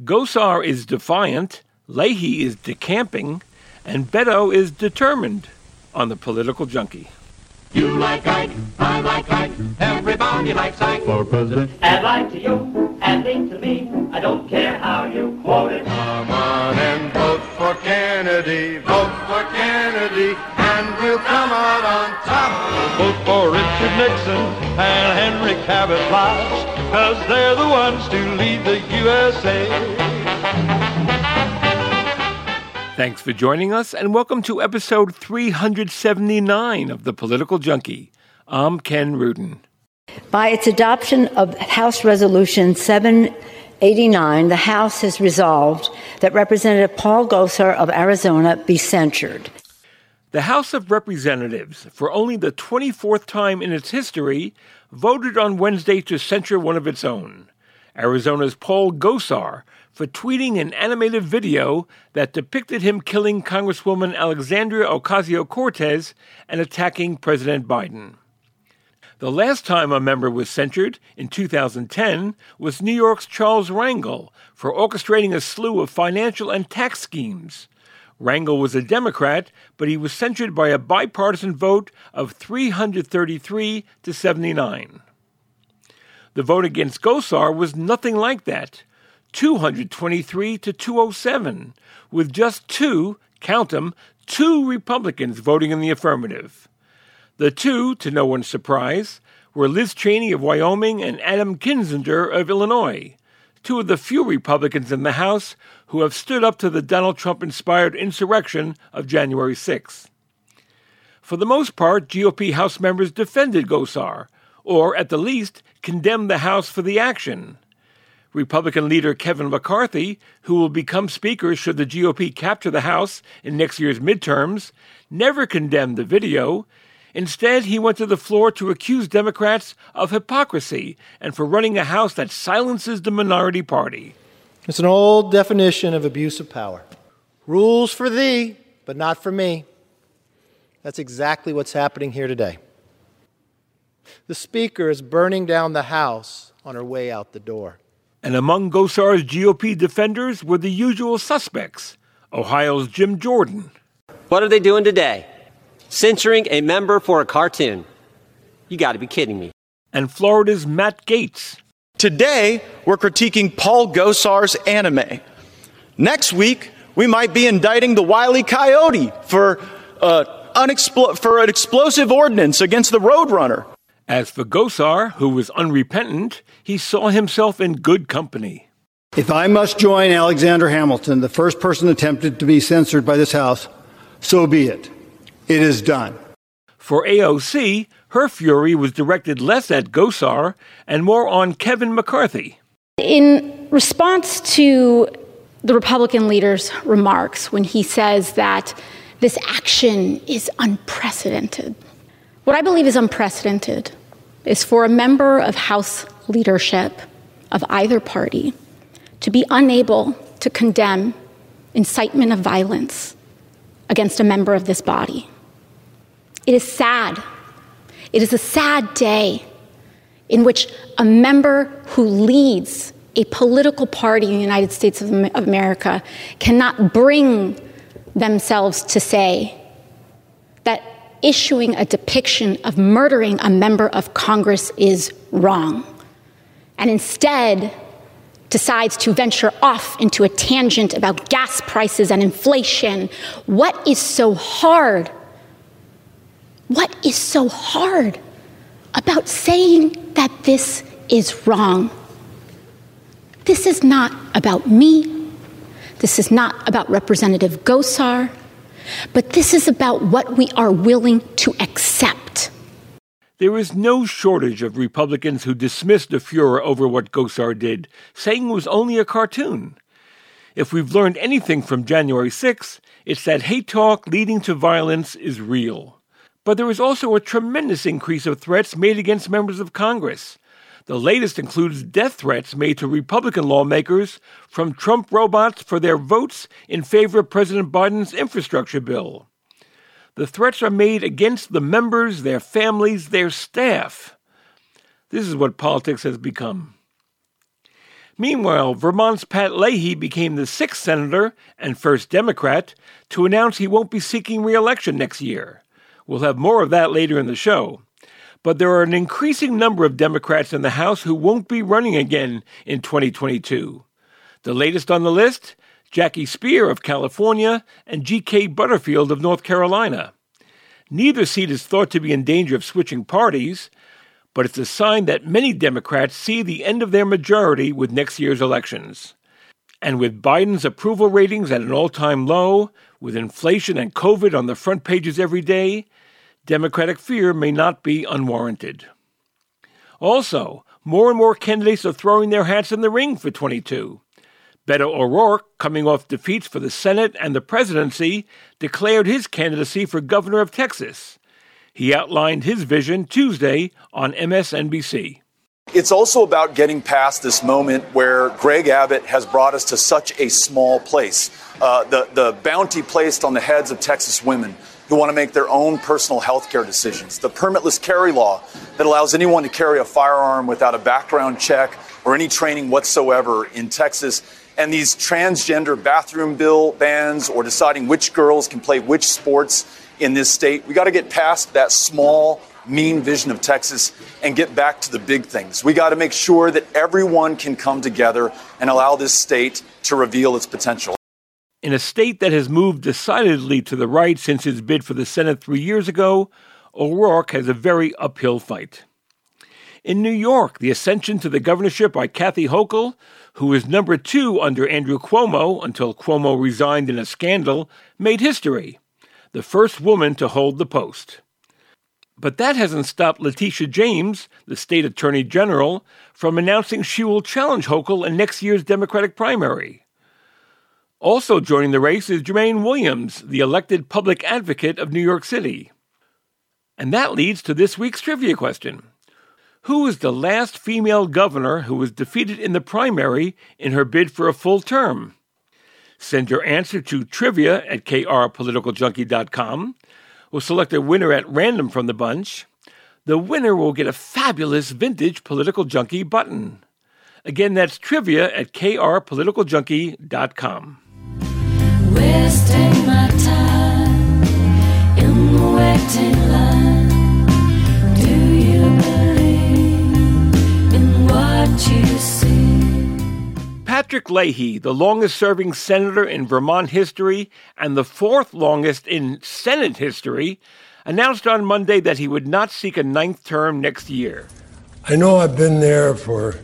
Gosar is defiant, Leahy is decamping, and Beto is determined on the political junkie. You like Ike, I like Ike, everybody likes Ike for president. And like to you, and link to me, I don't care how you quote it. Come on and vote for Kennedy, vote for Kennedy, and we'll come out on top. Vote for Richard Nixon and Henry Cabot Lodge, cause they're the ones to lead the USA. Thanks for joining us, and welcome to episode 379 of The Political Junkie. I'm Ken Rudin. By its adoption of House Resolution 789, the House has resolved that Representative Paul Gosar of Arizona be censured. The House of Representatives, for only the 24th time in its history, voted on Wednesday to censure one of its own. Arizona's Paul Gosar for tweeting an animated video that depicted him killing Congresswoman Alexandria Ocasio Cortez and attacking President Biden. The last time a member was censured, in 2010, was New York's Charles Rangel for orchestrating a slew of financial and tax schemes. Rangel was a Democrat, but he was censured by a bipartisan vote of 333 to 79. The vote against Gosar was nothing like that. 223 to 207, with just two, count them, two Republicans voting in the affirmative. The two, to no one's surprise, were Liz Cheney of Wyoming and Adam Kinzinger of Illinois, two of the few Republicans in the House who have stood up to the Donald Trump inspired insurrection of January 6th. For the most part, GOP House members defended Gosar, or at the least condemned the House for the action. Republican leader Kevin McCarthy, who will become Speaker should the GOP capture the House in next year's midterms, never condemned the video. Instead, he went to the floor to accuse Democrats of hypocrisy and for running a House that silences the minority party. It's an old definition of abuse of power. Rules for thee, but not for me. That's exactly what's happening here today. The Speaker is burning down the House on her way out the door. And among Gosar's GOP defenders were the usual suspects Ohio's Jim Jordan. What are they doing today? Censoring a member for a cartoon. You got to be kidding me. And Florida's Matt Gaetz. Today, we're critiquing Paul Gosar's anime. Next week, we might be indicting the Wily Coyote for, uh, unexplo- for an explosive ordinance against the Roadrunner. As for Gosar, who was unrepentant, he saw himself in good company. If I must join Alexander Hamilton, the first person attempted to be censored by this House, so be it. It is done. For AOC, her fury was directed less at Gosar and more on Kevin McCarthy. In response to the Republican leader's remarks when he says that this action is unprecedented, what I believe is unprecedented is for a member of House leadership of either party to be unable to condemn incitement of violence against a member of this body. It is sad. It is a sad day in which a member who leads a political party in the United States of America cannot bring themselves to say that issuing a depiction of murdering a member of Congress is wrong, and instead decides to venture off into a tangent about gas prices and inflation. What is so hard? What is so hard about saying that this is wrong? This is not about me. This is not about Representative Gosar. But this is about what we are willing to accept. There is no shortage of Republicans who dismissed the furor over what Gosar did, saying it was only a cartoon. If we've learned anything from January 6, it's that hate talk leading to violence is real. But there is also a tremendous increase of threats made against members of Congress. The latest includes death threats made to Republican lawmakers from Trump robots for their votes in favor of President Biden's infrastructure bill. The threats are made against the members, their families, their staff. This is what politics has become. Meanwhile, Vermont's Pat Leahy became the sixth senator and first Democrat to announce he won't be seeking re-election next year. We'll have more of that later in the show. But there are an increasing number of Democrats in the House who won't be running again in 2022. The latest on the list Jackie Speier of California and G.K. Butterfield of North Carolina. Neither seat is thought to be in danger of switching parties, but it's a sign that many Democrats see the end of their majority with next year's elections. And with Biden's approval ratings at an all time low, with inflation and COVID on the front pages every day, Democratic fear may not be unwarranted. Also, more and more candidates are throwing their hats in the ring for 22. Beto O'Rourke, coming off defeats for the Senate and the presidency, declared his candidacy for governor of Texas. He outlined his vision Tuesday on MSNBC. It's also about getting past this moment where Greg Abbott has brought us to such a small place. Uh, the, the bounty placed on the heads of Texas women who want to make their own personal health care decisions. The permitless carry law that allows anyone to carry a firearm without a background check or any training whatsoever in Texas. And these transgender bathroom bill bans or deciding which girls can play which sports in this state. We got to get past that small, mean vision of Texas and get back to the big things. We got to make sure that everyone can come together and allow this state to reveal its potential. In a state that has moved decidedly to the right since his bid for the Senate three years ago, O'Rourke has a very uphill fight. In New York, the ascension to the governorship by Kathy Hochul, who was number two under Andrew Cuomo until Cuomo resigned in a scandal, made history the first woman to hold the post. But that hasn't stopped Letitia James, the state attorney general, from announcing she will challenge Hochul in next year's Democratic primary. Also joining the race is Jumaane Williams, the elected public advocate of New York City. And that leads to this week's trivia question. Who was the last female governor who was defeated in the primary in her bid for a full term? Send your answer to trivia at krpoliticaljunkie.com. We'll select a winner at random from the bunch. The winner will get a fabulous vintage Political Junkie button. Again, that's trivia at krpoliticaljunkie.com. Wasting my time in the waiting line. Do you believe in what you see? Patrick Leahy, the longest serving senator in Vermont history and the fourth longest in Senate history, announced on Monday that he would not seek a ninth term next year. I know I've been there for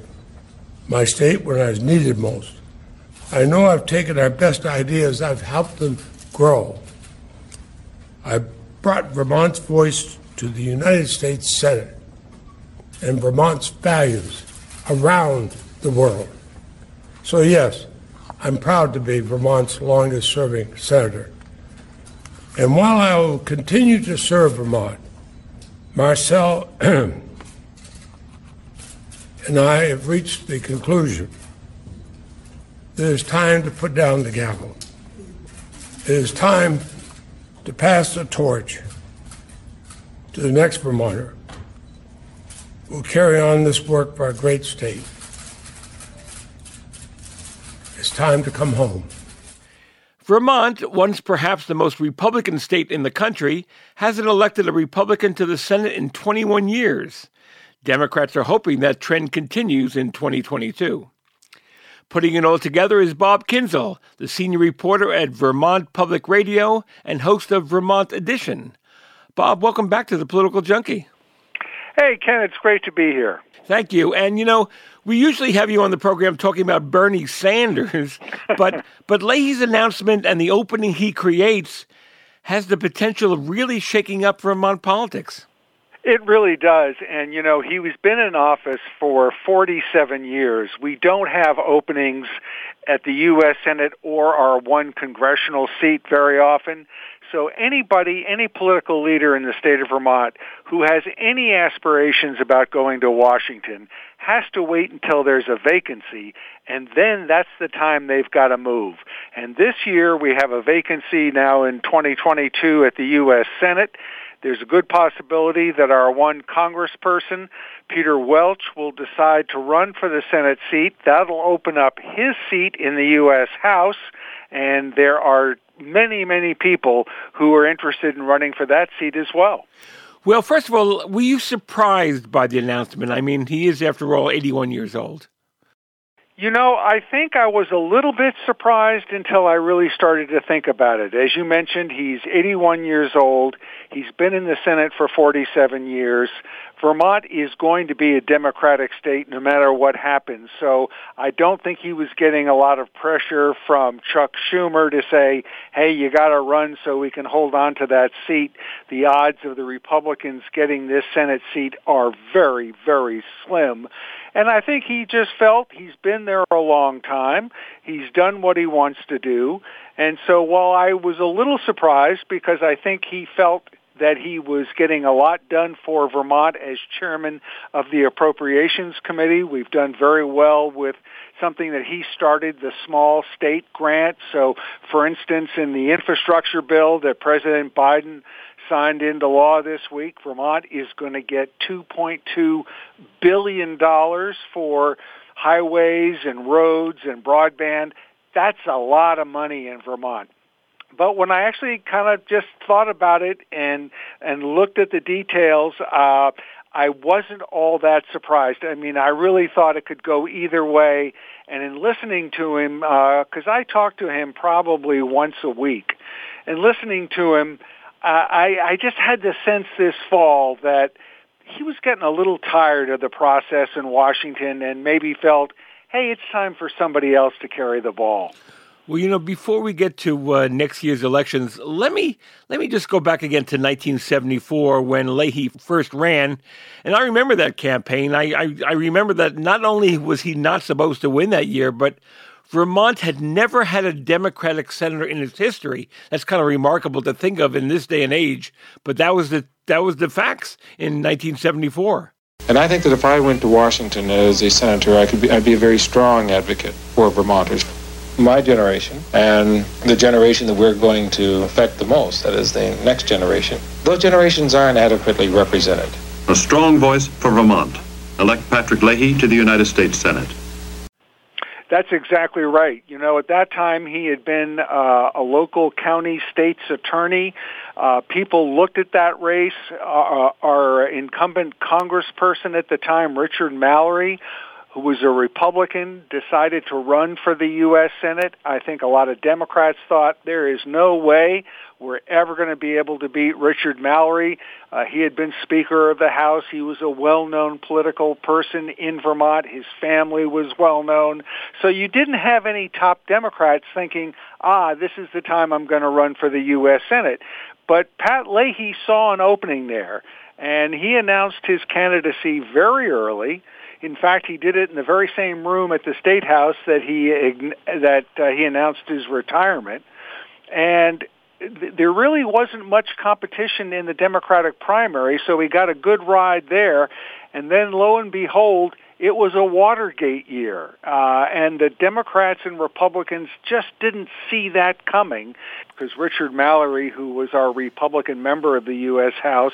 my state when I was needed most. I know I've taken our best ideas, I've helped them grow. I brought Vermont's voice to the United States Senate and Vermont's values around the world. So, yes, I'm proud to be Vermont's longest serving senator. And while I will continue to serve Vermont, Marcelle and I have reached the conclusion that it is time to put down the gavel. It is time to pass the torch to the next Vermonter who will carry on this work for our great state. It's time to come home. Vermont, once perhaps the most Republican state in the country, hasn't elected a Republican to the Senate in 21 years. Democrats are hoping that trend continues in 2022. Putting it all together is Bob Kinzel, the senior reporter at Vermont Public Radio and host of Vermont Edition. Bob, welcome back to the Political Junkie. Hey, Ken, it's great to be here. Thank you. And you know, we usually have you on the program talking about Bernie Sanders, but but Leahy's announcement and the opening he creates has the potential of really shaking up Vermont politics. It really does. And, you know, he's been in office for 47 years. We don't have openings at the U.S. Senate or our one congressional seat very often. So anybody, any political leader in the state of Vermont who has any aspirations about going to Washington has to wait until there's a vacancy, and then that's the time they've got to move. And this year we have a vacancy now in 2022 at the U.S. Senate. There's a good possibility that our one congressperson, Peter Welch, will decide to run for the Senate seat. That'll open up his seat in the U.S. House, and there are many, many people who are interested in running for that seat as well. Well, first of all, were you surprised by the announcement? I mean, he is, after all, 81 years old. You know, I think I was a little bit surprised until I really started to think about it. As you mentioned, he's 81 years old. He's been in the Senate for 47 years. Vermont is going to be a Democratic state no matter what happens. So I don't think he was getting a lot of pressure from Chuck Schumer to say, hey, you got to run so we can hold on to that seat. The odds of the Republicans getting this Senate seat are very, very slim. And I think he just felt he's been there a long time. He's done what he wants to do. And so while I was a little surprised because I think he felt that he was getting a lot done for Vermont as chairman of the Appropriations Committee. We've done very well with something that he started, the small state grant. So, for instance, in the infrastructure bill that President Biden signed into law this week, Vermont is going to get $2.2 billion for highways and roads and broadband. That's a lot of money in Vermont. But when I actually kind of just thought about it and and looked at the details, uh, I wasn't all that surprised. I mean, I really thought it could go either way. And in listening to him, because uh, I talk to him probably once a week, and listening to him, uh, I, I just had the sense this fall that he was getting a little tired of the process in Washington and maybe felt, hey, it's time for somebody else to carry the ball. Well, you know, before we get to uh, next year's elections, let me let me just go back again to 1974 when Leahy first ran, and I remember that campaign. I, I, I remember that not only was he not supposed to win that year, but Vermont had never had a Democratic senator in its history. That's kind of remarkable to think of in this day and age, but that was the that was the facts in 1974. And I think that if I went to Washington as a senator, I could be I'd be a very strong advocate for Vermonters my generation and the generation that we're going to affect the most, that is the next generation, those generations aren't adequately represented. A strong voice for Vermont. Elect Patrick Leahy to the United States Senate. That's exactly right. You know, at that time he had been uh, a local county state's attorney. Uh, people looked at that race. Uh, our incumbent congressperson at the time, Richard Mallary, who was a Republican, decided to run for the U.S. Senate. I think a lot of Democrats thought there is no way we're ever going to be able to beat Richard Mallary. Uh, he had been Speaker of the House. He was a well-known political person in Vermont. His family was well-known. So you didn't have any top Democrats thinking, ah, this is the time I'm going to run for the U.S. Senate. But Pat Leahy saw an opening there, and he announced his candidacy very early. In fact, he did it in the very same room at the state house that he that uh, he announced his retirement, and there really wasn't much competition in the Democratic primary, so he got a good ride there. And then, lo and behold, it was a Watergate year, uh, and the Democrats and Republicans just didn't see that coming because Richard Mallary, who was our Republican member of the U.S. House,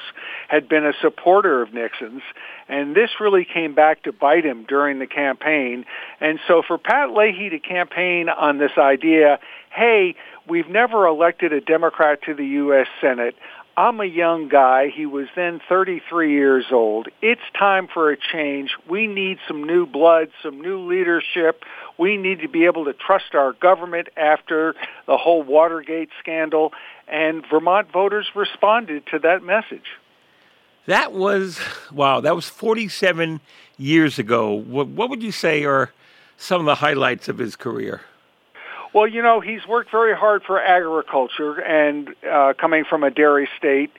had been a supporter of Nixon's, and this really came back to bite him during the campaign. And so for Pat Leahy to campaign on this idea, hey, we've never elected a Democrat to the U.S. Senate. I'm a young guy. He was then 33 years old. It's time for a change. We need some new blood, some new leadership. We need to be able to trust our government after the whole Watergate scandal. And Vermont voters responded to that message. That was, wow, that was 47 years ago. What, what would you say are some of the highlights of his career? Well, you know, he's worked very hard for agriculture, and uh, coming from a dairy state,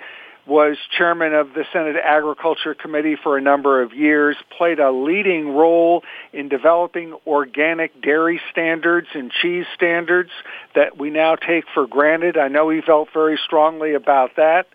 was chairman of the Senate Agriculture Committee for a number of years, played a leading role in developing organic dairy standards and cheese standards that we now take for granted. I know he felt very strongly about that.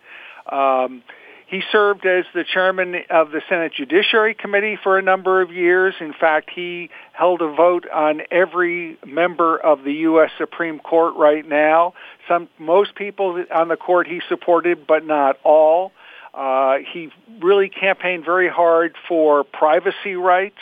Um, he served as the chairman of the Senate Judiciary Committee for a number of years. In fact, he held a vote on every member of the U.S. Supreme Court right now. Some, most people on the court he supported, but not all. Uh, he really campaigned very hard for privacy rights.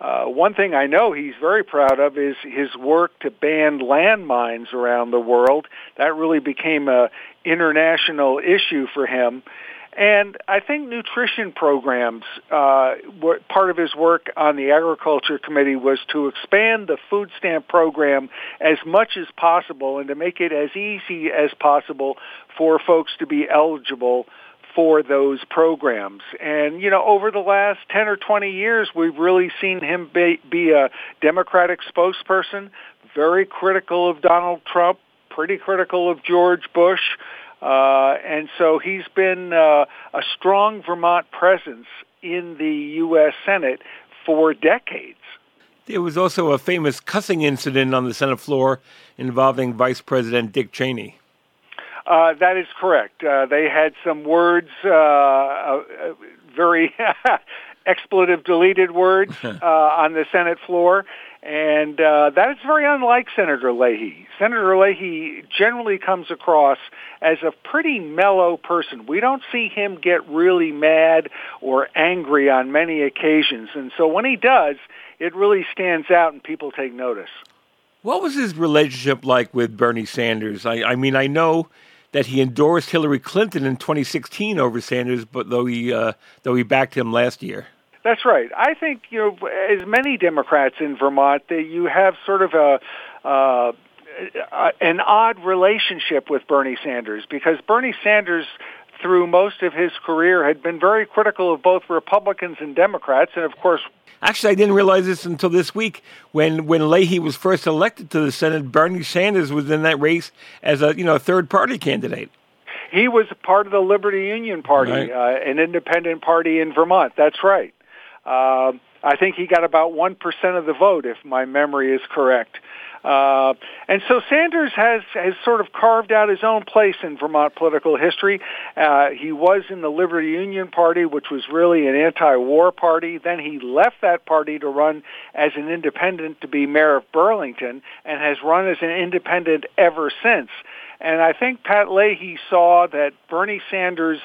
Uh, one thing I know he's very proud of is his work to ban landmines around the world. That really became a international issue for him. And I think nutrition programs, uh, were, part of his work on the Agriculture Committee was to expand the food stamp program as much as possible and to make it as easy as possible for folks to be eligible for those programs. And, you know, over the last 10 or 20 years, we've really seen him be, be a Democratic spokesperson, very critical of Donald Trump, pretty critical of George Bush. Uh, and so he's been uh, a strong Vermont presence in the U.S. Senate for decades. There was also a famous cussing incident on the Senate floor involving Vice President Dick Cheney. Uh, that is correct. Uh, they had some words, uh, uh very expletive deleted words uh, on the Senate floor, and uh, that is very unlike Senator Leahy. Senator Leahy generally comes across as a pretty mellow person. We don't see him get really mad or angry on many occasions. And so when he does, it really stands out and people take notice. What was his relationship like with Bernie Sanders? I, I mean, I know that he endorsed Hillary Clinton in 2016 over Sanders, but though he uh, though he backed him last year. That's right. I think you know, as many Democrats in Vermont, that you have sort of a uh, an odd relationship with Bernie Sanders because Bernie Sanders through most of his career had been very critical of both Republicans and Democrats and of course Actually, I didn't realize this until this week when when Leahy was first elected to the Senate. Bernie Sanders was in that race as a you know third party candidate. He was part of the Liberty Union Party, right. uh, an independent party in Vermont. That's right. Uh, I think he got about 1% of the vote, if my memory is correct. Uh, and so Sanders has, has sort of carved out his own place in Vermont political history. Uh, he was in the Liberty Union Party, which was really an anti-war party. Then he left that party to run as an independent to be mayor of Burlington and has run as an independent ever since. And I think Pat Leahy saw that Bernie Sanders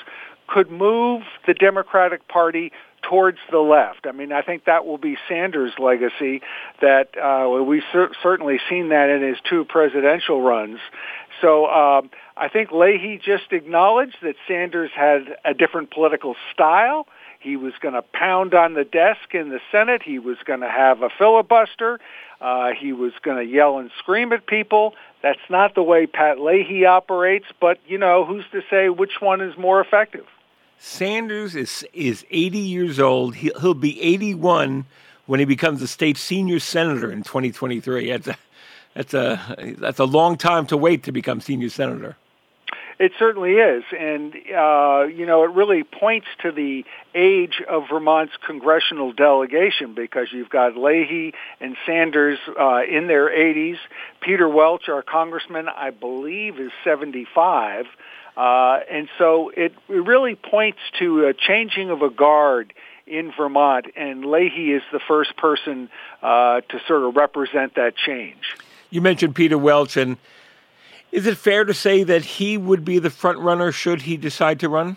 could move the Democratic Party towards the left. I mean, I think that will be Sanders' legacy. That uh, we've cer- certainly seen that in his two presidential runs. So um, I think Leahy just acknowledged that Sanders had a different political style. He was going to pound on the desk in the Senate. He was going to have a filibuster. Uh, he was going to yell and scream at people. That's not the way Pat Leahy operates, but you know, who's to say which one is more effective? Sanders is is 80 years old. He'll, he'll be 81 when he becomes a state senior senator in 2023. That's a that's a that's a long time to wait to become senior senator. It certainly is, and uh, you know it really points to the age of Vermont's congressional delegation because you've got Leahy and Sanders uh, in their 80s. Peter Welch, our congressman, I believe, is 75. Uh, and so it, it really points to a changing of a guard in Vermont, and Leahy is the first person uh, to sort of represent that change. You mentioned Peter Welch, and is it fair to say that he would be the front runner should he decide to run?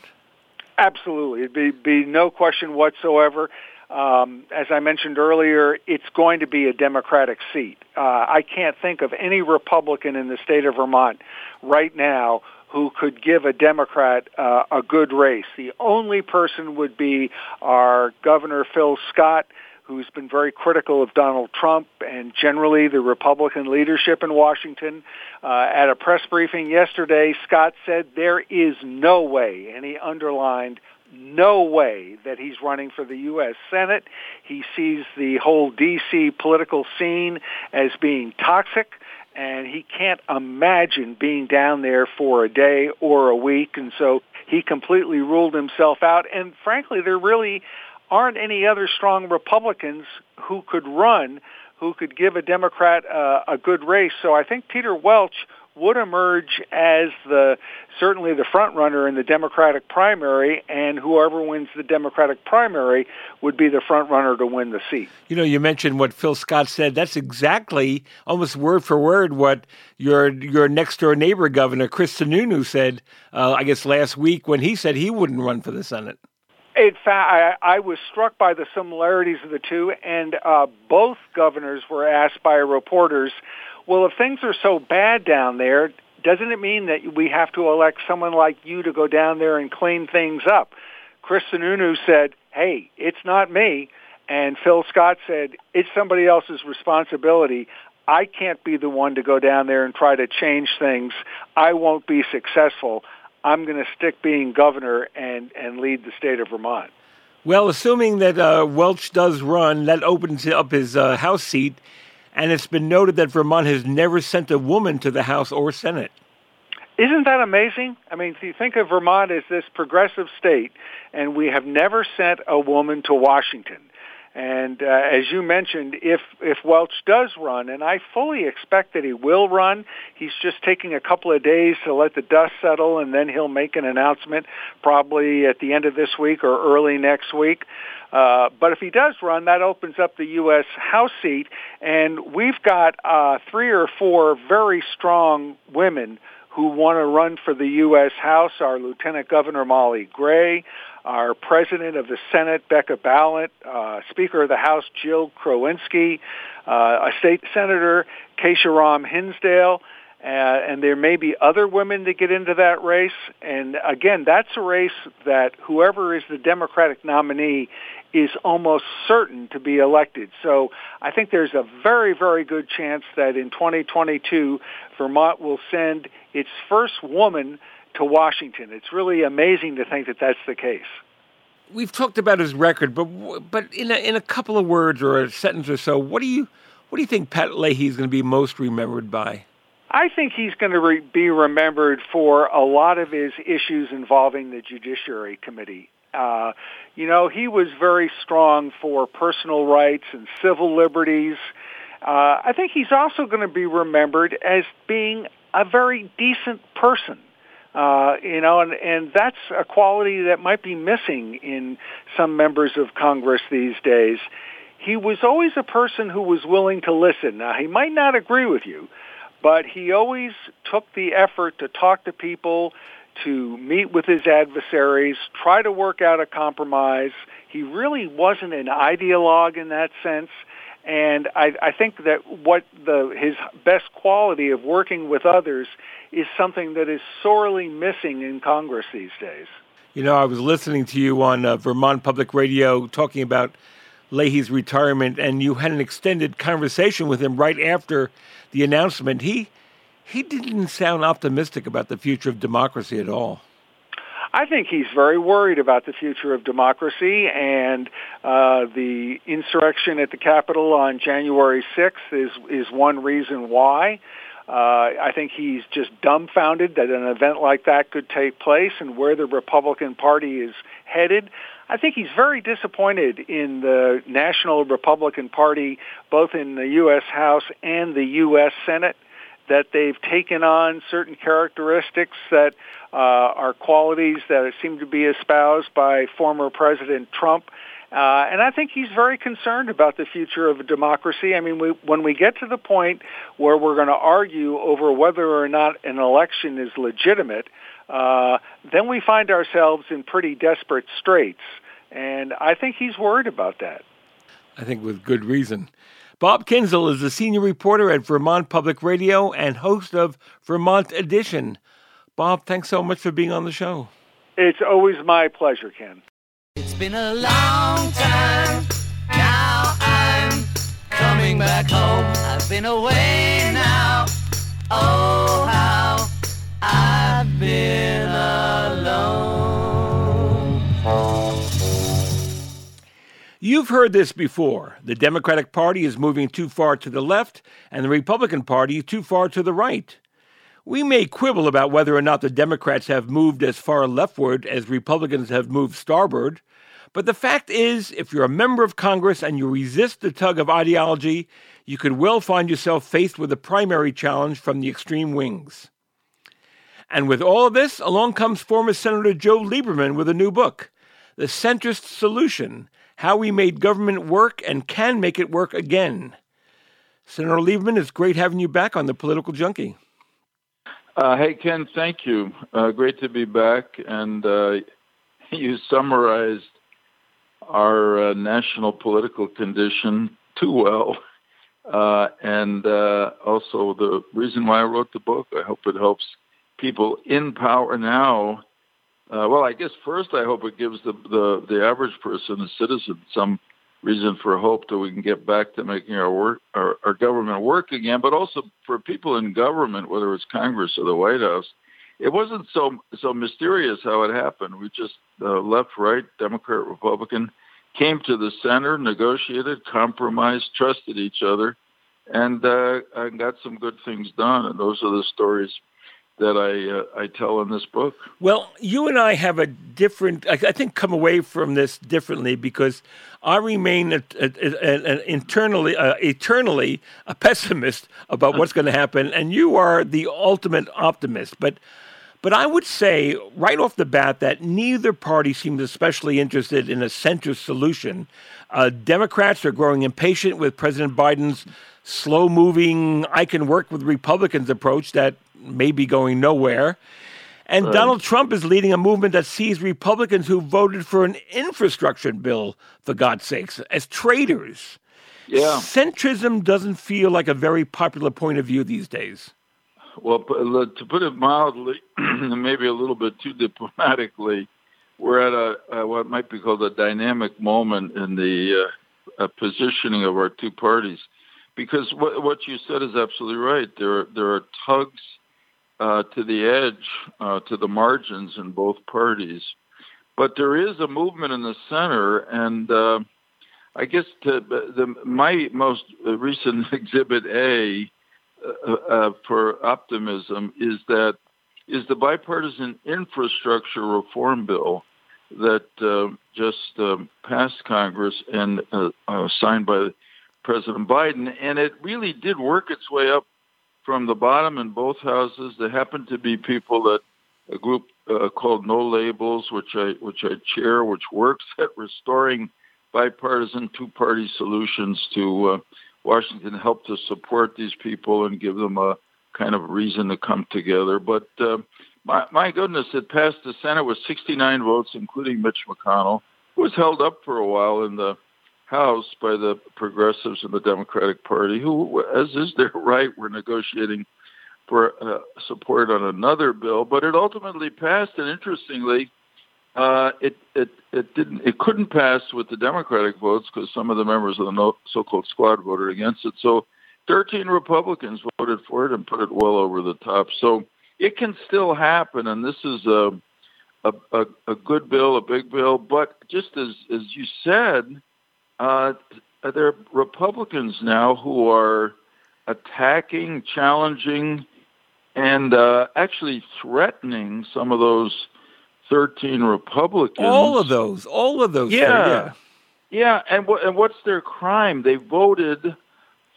Absolutely, it'd be, be no question whatsoever. Um, as I mentioned earlier, it's going to be a Democratic seat. Uh, I can't think of any Republican in the state of Vermont right now who could give a Democrat uh, a good race. The only person would be our Governor Phil Scott, who's been very critical of Donald Trump and generally the Republican leadership in Washington. Uh, at a press briefing yesterday, Scott said there is no way, and he underlined no way that he's running for the U.S. Senate. He sees the whole D.C. political scene as being toxic and he can't imagine being down there for a day or a week, and so he completely ruled himself out. And frankly, there really aren't any other strong Republicans who could run, who could give a Democrat uh, a good race. So I think Peter Welch would emerge as the certainly the front runner in the Democratic primary, and whoever wins the Democratic primary would be the front runner to win the seat. You know, you mentioned what Phil Scott said. That's exactly, almost word for word, what your your next door neighbor governor Chris Sununu said. Uh, I guess last week when he said he wouldn't run for the Senate. In fact, I, I was struck by the similarities of the two, and uh, both governors were asked by reporters, "Well, if things are so bad down there, doesn't it mean that we have to elect someone like you to go down there and clean things up?" Chris Sununu said, "Hey, it's not me," and Phil Scott said, "It's somebody else's responsibility." I can't be the one to go down there and try to change things. I won't be successful. I'm going to stick being governor and, and lead the state of Vermont. Well, assuming that uh, Welch does run, that opens up his uh, House seat, and it's been noted that Vermont has never sent a woman to the House or Senate. Isn't that amazing? I mean, if you think of Vermont as this progressive state, and we have never sent a woman to Washington. And uh, as you mentioned, if if Welch does run, and I fully expect that he will run, he's just taking a couple of days to let the dust settle, and then he'll make an announcement probably at the end of this week or early next week. Uh, but if he does run, that opens up the U.S. House seat, and we've got uh, three or four very strong women who want to run for the U.S. House. Our Lieutenant Governor Molly Gray, our President of the Senate, Becca Balint, uh, Speaker of the House, Jill Krowinski, uh, a state senator, Kesha Ram Hinsdale, uh, and there may be other women that get into that race. And again, that's a race that whoever is the Democratic nominee is almost certain to be elected. So I think there's a very, very good chance that in 2022, Vermont will send its first woman to Washington. It's really amazing to think that that's the case. We've talked about his record, but but in a, in a couple of words or a sentence or so, what do you what do you think Pat Leahy is going to be most remembered by? I think he's going to re- be remembered for a lot of his issues involving the Judiciary Committee. Uh, you know, he was very strong for personal rights and civil liberties. Uh, I think he's also going to be remembered as being a very decent person. Uh, you know, and, and that's a quality that might be missing in some members of Congress these days. He was always a person who was willing to listen. Now, he might not agree with you, but he always took the effort to talk to people, to meet with his adversaries, try to work out a compromise. He really wasn't an ideologue in that sense. And I, I think that what the, his best quality of working with others is something that is sorely missing in Congress these days. You know, I was listening to you on uh, Vermont Public Radio talking about Leahy's retirement, and you had an extended conversation with him right after the announcement. He he didn't sound optimistic about the future of democracy at all. I think he's very worried about the future of democracy, and uh, the insurrection at the Capitol on January 6th is is one reason why. Uh, I think he's just dumbfounded that an event like that could take place and where the Republican Party is headed. I think he's very disappointed in the National Republican Party, both in the U.S. House and the U.S. Senate, that they've taken on certain characteristics that uh, are qualities that seem to be espoused by former President Trump. Uh, and I think he's very concerned about the future of democracy. I mean, we, when we get to the point where we're going to argue over whether or not an election is legitimate, uh, then we find ourselves in pretty desperate straits. And I think he's worried about that. I think with good reason. Bob Kinzel is a senior reporter at Vermont Public Radio and host of Vermont Edition. Bob, thanks so much for being on the show. It's always my pleasure, Ken. It's been a long time. Now I'm coming back home. I've been away now. Oh, how I've been You've heard this before. The Democratic Party is moving too far to the left, and the Republican Party too far to the right. We may quibble about whether or not the Democrats have moved as far leftward as Republicans have moved starboard, but the fact is, if you're a member of Congress and you resist the tug of ideology, you could well find yourself faced with a primary challenge from the extreme wings. And with all of this, along comes former Senator Joe Lieberman with a new book, The Centrist Solution How We Made Government Work and Can Make It Work Again. Senator Lieberman, it's great having you back on the Political Junkie. Uh, hey, Ken, thank you. Uh, great to be back. And uh, you summarized our uh, national political condition too well. Uh, and uh, also the reason why I wrote the book. I hope it helps people in power now. Well, I guess first I hope it gives the, the, the average person, the citizen, some reason for hope that we can get back to making our work, our, our government work again, but also for people in government, whether it's Congress or the White House. It wasn't so so mysterious how it happened. We just uh, left, right, Democrat, Republican, came to the center, negotiated, compromised, trusted each other, and uh, got some good things done. And those are the stories that I uh, I tell in this book. Well, you and I have a different. I, I think come away from this differently because I remain a, a, a, internally uh, eternally a pessimist about what's going to happen, and you are the ultimate optimist. But but I would say right off the bat that neither party seems especially interested in a centrist solution. Uh, Democrats are growing impatient with President Biden's slow moving, I can work with Republicans approach that may be going nowhere. And right. Donald Trump is leading a movement that sees Republicans who voted for an infrastructure bill, for God's sakes, as traitors. Yeah. Centrism doesn't feel like a very popular point of view these days. Well, to put it mildly, and maybe a little bit too diplomatically, we're at a, a what might be called a dynamic moment in the uh, positioning of our two parties, because what, what you said is absolutely right. There, there are tugs uh, to the edge, uh, to the margins in both parties. But there is a movement in the center, and uh, I guess to, the, my most recent exhibit A uh, uh, for optimism is that is the bipartisan infrastructure reform bill that just passed Congress and signed by President Biden, and it really did work its way up from the bottom in both houses. There happened to be people that a group uh, called No Labels, which I which I chair, which works at restoring bipartisan two-party solutions to uh, Washington, help to support these people and give them a kind of reason to come together. But uh, my, my goodness, it passed the Senate with 69 votes, including Mitch McConnell, who was held up for a while in the House by the progressives and the Democratic Party, who, as is their right, were negotiating for uh, support on another bill. But it ultimately passed, and interestingly, uh, it it it didn't it couldn't pass with the Democratic votes because some of the members of the no, so-called squad voted against it. So 13 Republicans voted for it and put it well over the top. So it can still happen, and this is a a, a, a good bill, a big bill. But just as as you said uh, there are Republicans now who are attacking, challenging, and uh, actually threatening some of those 13 Republicans. All of those. All of those. Yeah. yeah. Yeah. And, w- and what's their crime? They voted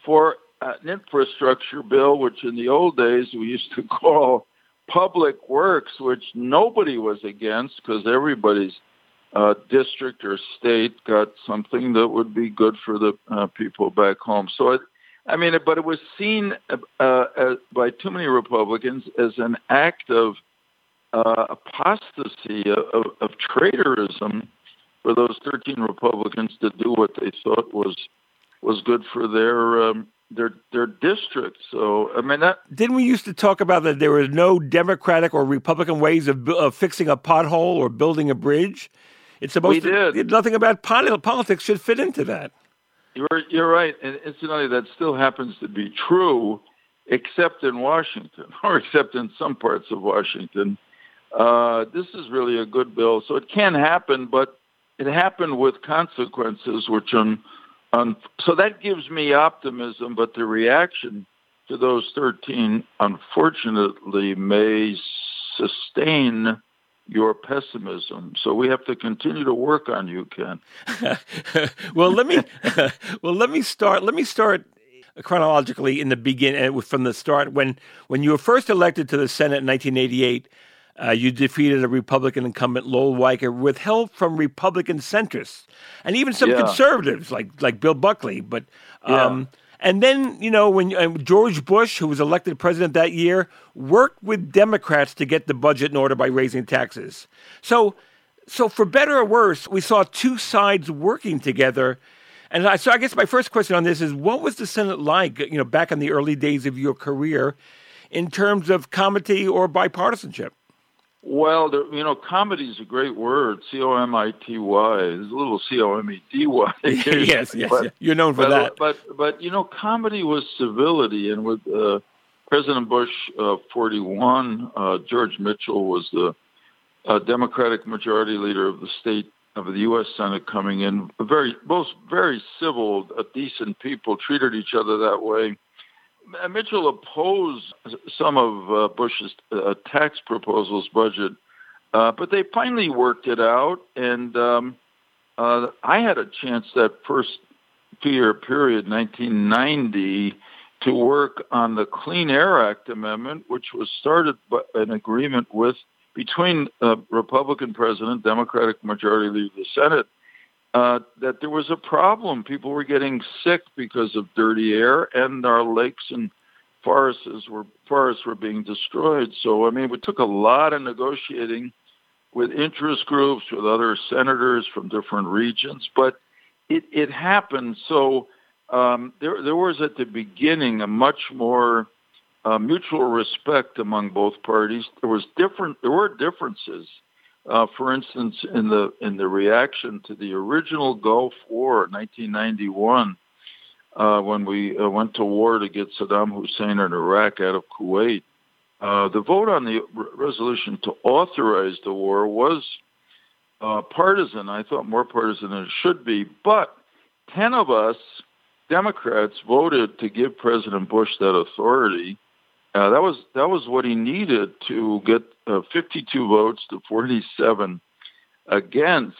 for an infrastructure bill, which in the old days we used to call public works, which nobody was against because everybody's uh, district or state got something that would be good for the uh, people back home. So, it, I mean, but it was seen uh, as, by too many Republicans as an act of uh, apostasy, of, of traitorism for those 13 Republicans to do what they thought was was good for their um, their their district. So I mean that didn't we used to talk about that there was no Democratic or Republican ways of, of fixing a pothole or building a bridge. It's supposed we to. Did. Nothing about politics should fit into that. You're you're right, and incidentally, that still happens to be true, except in Washington, or except in some parts of Washington. Uh, this is really a good bill, so it can happen, but it happened with consequences, which are. so that gives me optimism. But the reaction to those 13, unfortunately, may sustain your pessimism. So we have to continue to work on you, Ken. well, let me well let me start. Let me start chronologically in the beginning from the start when when you were first elected to the Senate in 1988. Uh, you defeated a Republican incumbent, Lowell Weicker, with help from Republican centrists and even some Yeah. conservatives like like Bill Buckley. But um, and then you know when uh, George Bush, who was elected president that year, worked with Democrats to get the budget in order by raising taxes. So so for better or worse, we saw two sides working together. And I, so I guess my first question on this is, what was the Senate like, you know, back in the early days of your career, in terms of comity or bipartisanship? Well, there, you know, comity is a great word. C O M I T Y. There's a little C O M E D Y. yes, yes, But- yeah. you're known for but, that. But but you know, comity was civility, and with uh, President Bush uh, 41, uh, George Mitchell was the uh, Democratic Majority Leader of the state of the U.S. Senate coming in. Very both very civil, uh, decent people treated each other that way. Mitchell opposed some of uh, Bush's uh, tax proposals budget, uh, but they finally worked it out, and um, uh, I had a chance that first two-year period, 1990, to work on the Clean Air Act amendment, which was started by an agreement with between uh, Republican president, Democratic majority leader of the Senate, uh, that there was a problem. People were getting sick because of dirty air, and our lakes and forests were forests were being destroyed. So, I mean, it took a lot of negotiating with interest groups, with other senators from different regions, but it, it happened. So um, there, there was at the beginning a much more uh, mutual respect among both parties. There was different. There were differences. Uh, for instance, in the in the reaction to the original Gulf War, 1991, uh, when we uh, went to war to get Saddam Hussein and Iraq out of Kuwait, uh, the vote on the re- resolution to authorize the war was uh, partisan. I thought more partisan than it should be, but ten of us Democrats voted to give President Bush that authority. Uh, that was that was what he needed to get uh, 52 votes to 47 against,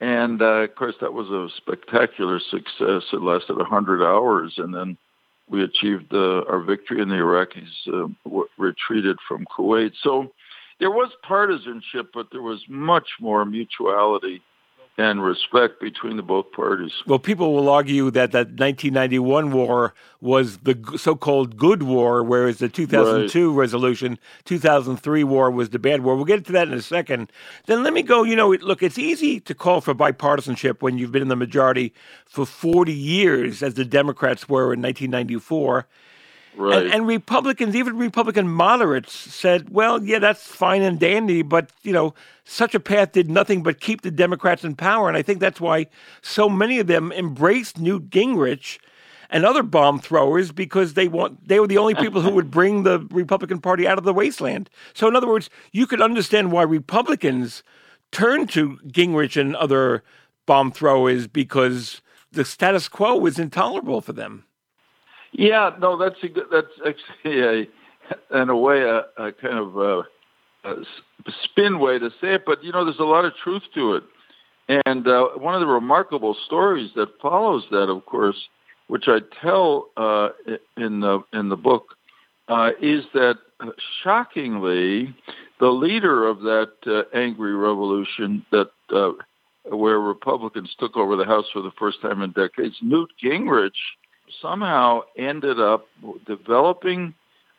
and uh, of course that was a spectacular success. It lasted 100 hours, and then we achieved uh, our victory, and the Iraqis uh, w- retreated from Kuwait. So there was partisanship, but there was much more mutuality and respect between the both parties. Well, people will argue that that 1991 war was the so-called good war, whereas the 2002 resolution, 2003 war was the bad war. We'll get to that in a second. Then let me go. You know, look, it's easy to call for bipartisanship when you've been in the majority for 40 years, as the Democrats were in 1994. Right. And, and Republicans, even Republican moderates, said, "Well, yeah, that's fine and dandy, but you know, such a path did nothing but keep the Democrats in power." And I think that's why so many of them embraced Newt Gingrich and other bomb throwers because they want they were the only people who would bring the Republican Party out of the wasteland. So, in other words, you could understand why Republicans turned to Gingrich and other bomb throwers because the status quo was intolerable for them. Yeah, no, that's a good, that's actually a, in a way a, a kind of a spin way to say it, but you know, there's a lot of truth to it. And uh, one of the remarkable stories that follows that, of course, which I tell uh, in the in the book, uh, is that uh, shockingly, the leader of that uh, angry revolution that uh, where Republicans took over the House for the first time in decades, Newt Gingrich somehow ended up developing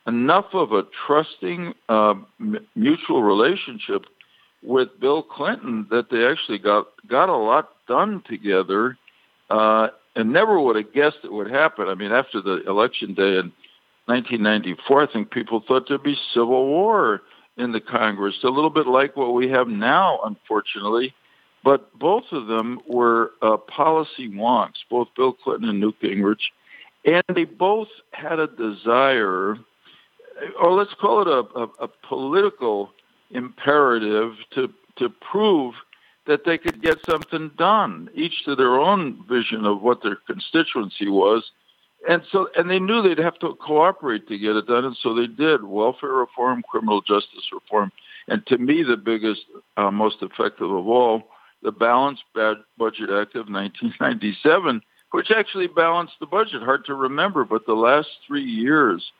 enough of a trusting uh, m- mutual relationship with Bill Clinton that they actually got got a lot done together, uh, and never would have guessed it would happen. I mean, after the election day in 1994, I think people thought there'd be civil war in the Congress, a little bit like what we have now, unfortunately. But both of them were uh, policy wonks, both Bill Clinton and Newt Gingrich, and they both had a desire, or let's call it a, a, a political imperative to to prove that they could get something done, each to their own vision of what their constituency was. And so, and they knew they'd have to cooperate to get it done, and so they did. Welfare reform, criminal justice reform, and to me, the biggest, uh, most effective of all, the Balanced Budget Act of 1997, which actually balanced the budget. Hard to remember, but the last three years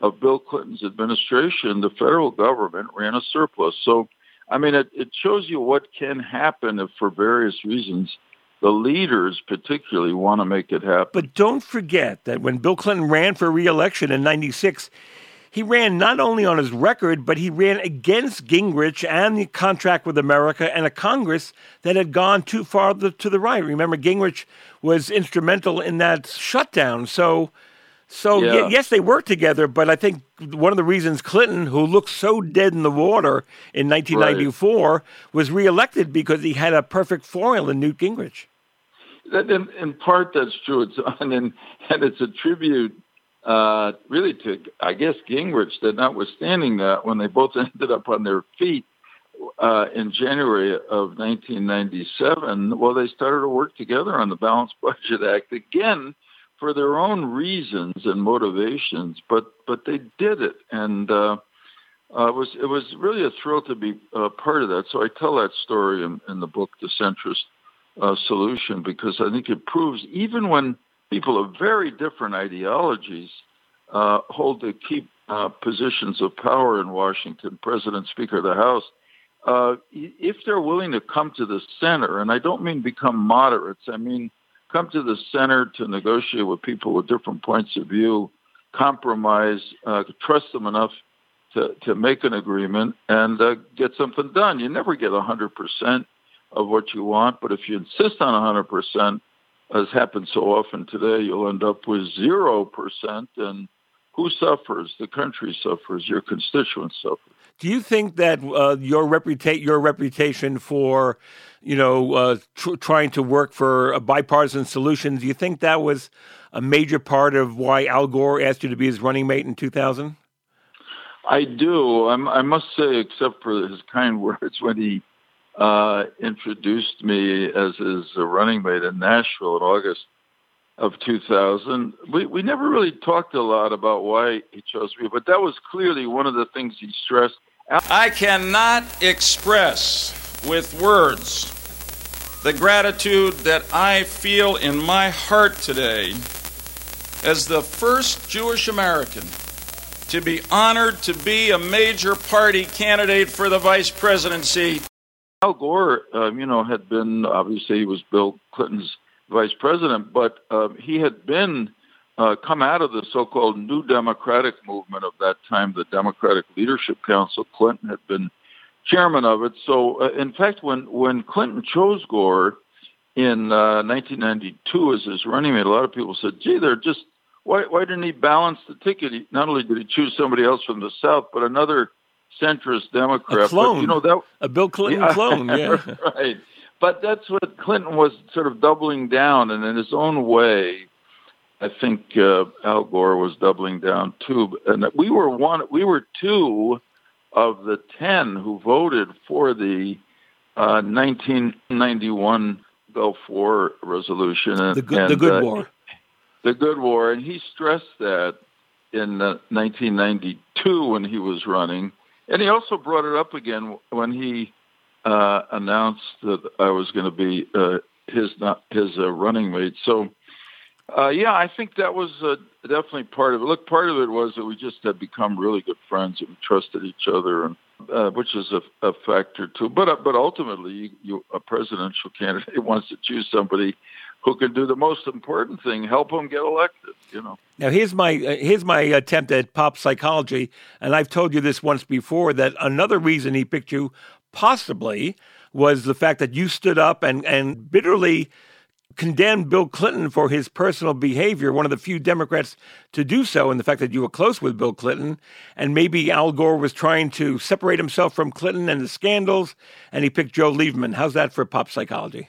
of Bill Clinton's administration, the federal government ran a surplus. So, I mean, it, it shows you what can happen if, for various reasons, the leaders particularly want to make it happen. But don't forget that when Bill Clinton ran for reelection in 96, he ran not only on his record, but he ran against Gingrich and the contract with America and a Congress that had gone too far to the right. Remember, Gingrich was instrumental in that shutdown. So, so Yeah. y- yes, they worked together, but I think one of the reasons Clinton, who looked so dead in the water in 1994, was reelected because he had a perfect foil in Newt Gingrich. That in, in part that's true. It's and and it's a tribute uh, really to I guess Gingrich that notwithstanding that when they both ended up on their feet uh, in January of 1997, well they started to work together on the Balanced Budget Act again for their own reasons and motivations, but but they did it and. Uh, uh, it was it was really a thrill to be uh, part of that. So I tell that story in, in the book, The Centrist uh, Solution, because I think it proves even when people of very different ideologies uh, hold the key uh, positions of power in Washington, President, Speaker of the House, uh, if they're willing to come to the center, and I don't mean become moderates, I mean come to the center to negotiate with people with different points of view, compromise, uh, trust them enough to, to make an agreement and uh, get something done. You never get 100% of what you want, but if you insist on 100%, as happens so often today, you'll end up with 0%. And who suffers? The country suffers. Your constituents suffer. Do you think that uh, your reputa- your reputation for, you know, uh, tr- trying to work for a bipartisan solutions, do you think that was a major part of why Al Gore asked you to be his running mate in 2000? I do. I'm, I must say, except for his kind words when he uh, introduced me as his uh, running mate in Nashville in August of 2000, we, we never really talked a lot about why he chose me, but that was clearly one of the things he stressed. I cannot express with words the gratitude that I feel in my heart today as the first Jewish American to be honored to be a major party candidate for the vice presidency. Al Gore, um, you know, had been obviously he was Bill Clinton's vice president, but uh, he had been uh, come out of the so-called New Democratic movement of that time, the Democratic Leadership Council. Clinton had been chairman of it. So, uh, in fact, when when Clinton chose Gore in uh, 1992 as his running mate, a lot of people said, "Gee, they're just why why didn't he balance the ticket? He, not only did he choose somebody else from the South, but another centrist Democrat. A clone. But, you know that a Bill Clinton clone, yeah. right. But that's what Clinton was sort of doubling down, and in his own way, I think uh, Al Gore was doubling down too. And we were one, we were two of the ten who voted for the uh, 1991 Gulf War resolution. And, The good, and, the good uh, war. the good war, and he stressed that in uh, 1992 when he was running, and he also brought it up again when he uh, announced that I was going to be uh, his not his uh, running mate. So, uh, yeah, I think that was uh, definitely part of it. Look, part of it was that we just had become really good friends and we trusted each other, and uh, which is a, a factor too. But but ultimately, you, you, a presidential candidate wants to choose somebody who can do the most important thing, help him get elected. You know. Now here's my uh, here's my attempt at pop psychology, and I've told you this once before that another reason he picked you possibly was the fact that you stood up and and bitterly condemned Bill Clinton for his personal behavior, one of the few Democrats to do so, and the fact that you were close with Bill Clinton, and maybe Al Gore was trying to separate himself from Clinton and the scandals, and he picked Joe Lieberman. How's that for pop psychology?